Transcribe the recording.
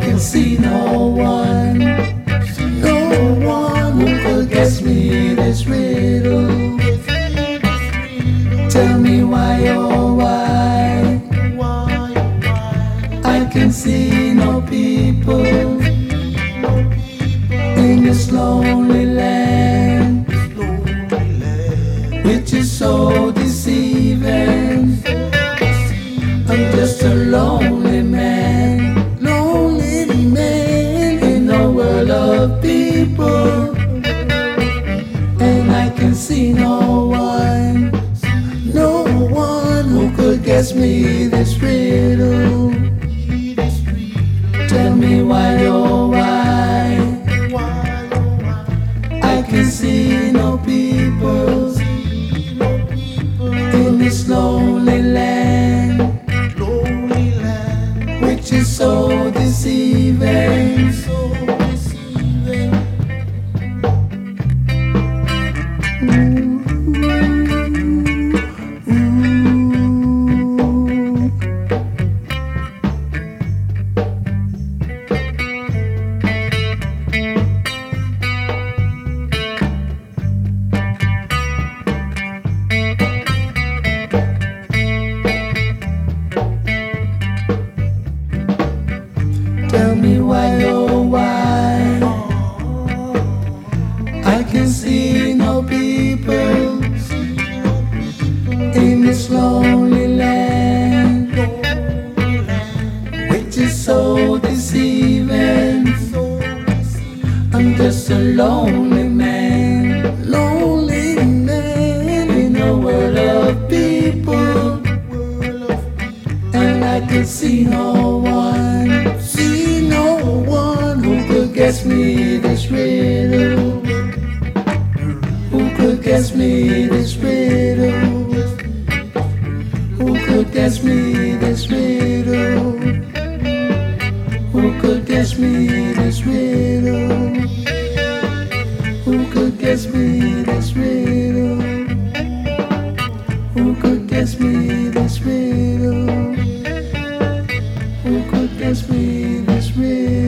can see no one. No one who could guess me this riddle. Tell me why, oh why. I can see no people in this lonely land, which is so of people, and I can see no one, no one who could guess me this riddle. Tell me why, oh why I can see no people in this lonely land, which is so deceiving. Tell me why, can see no people in this lonely land, which is so deceiving. I'm just a lonely man, lonely man in a world of people, and I can see no one, see no one who could guess me me this riddle? Who could guess me this riddle? Who could guess me this riddle? Who could guess me this riddle? Who could guess me this riddle? Who could guess me this riddle?